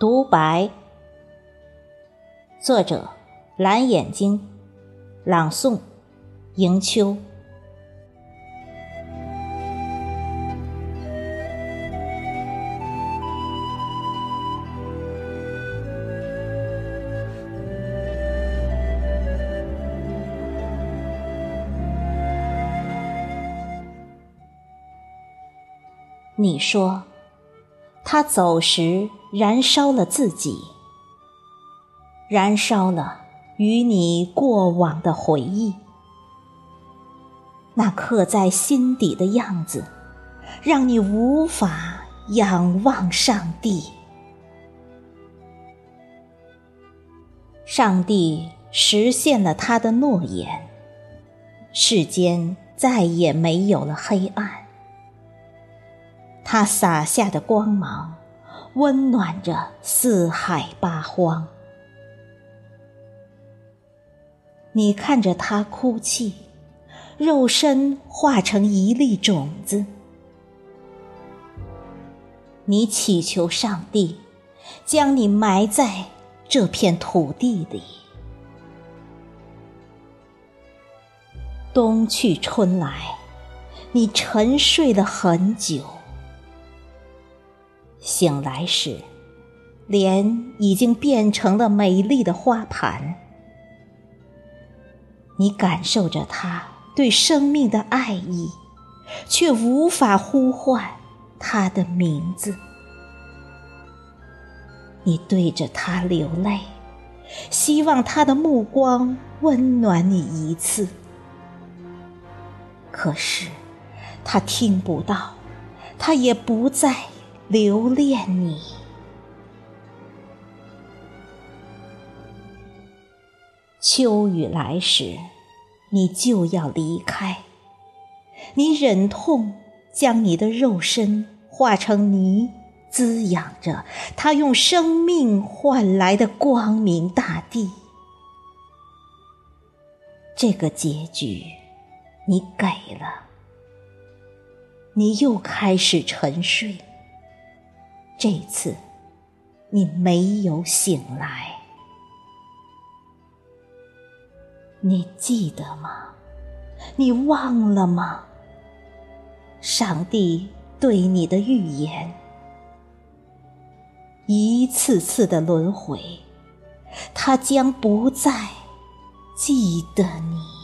独白，作者蓝眼睛，朗诵迎秋。你说，他走时燃烧了自己，燃烧了与你过往的回忆，那刻在心底的样子，让你无法仰望上帝。上帝实现了他的诺言，世间再也没有了黑暗。他洒下的光芒，温暖着四海八荒。你看着他哭泣，肉身化成一粒种子。你祈求上帝，将你埋在这片土地里。冬去春来，你沉睡了很久。醒来时，莲已经变成了美丽的花盘。你感受着他对生命的爱意，却无法呼唤他的名字。你对着他流泪，希望他的目光温暖你一次。可是，他听不到，他也不在。留恋你，秋雨来时，你就要离开。你忍痛将你的肉身化成泥，滋养着他用生命换来的光明大地。这个结局，你给了。你又开始沉睡。这次，你没有醒来，你记得吗？你忘了吗？上帝对你的预言，一次次的轮回，他将不再记得你。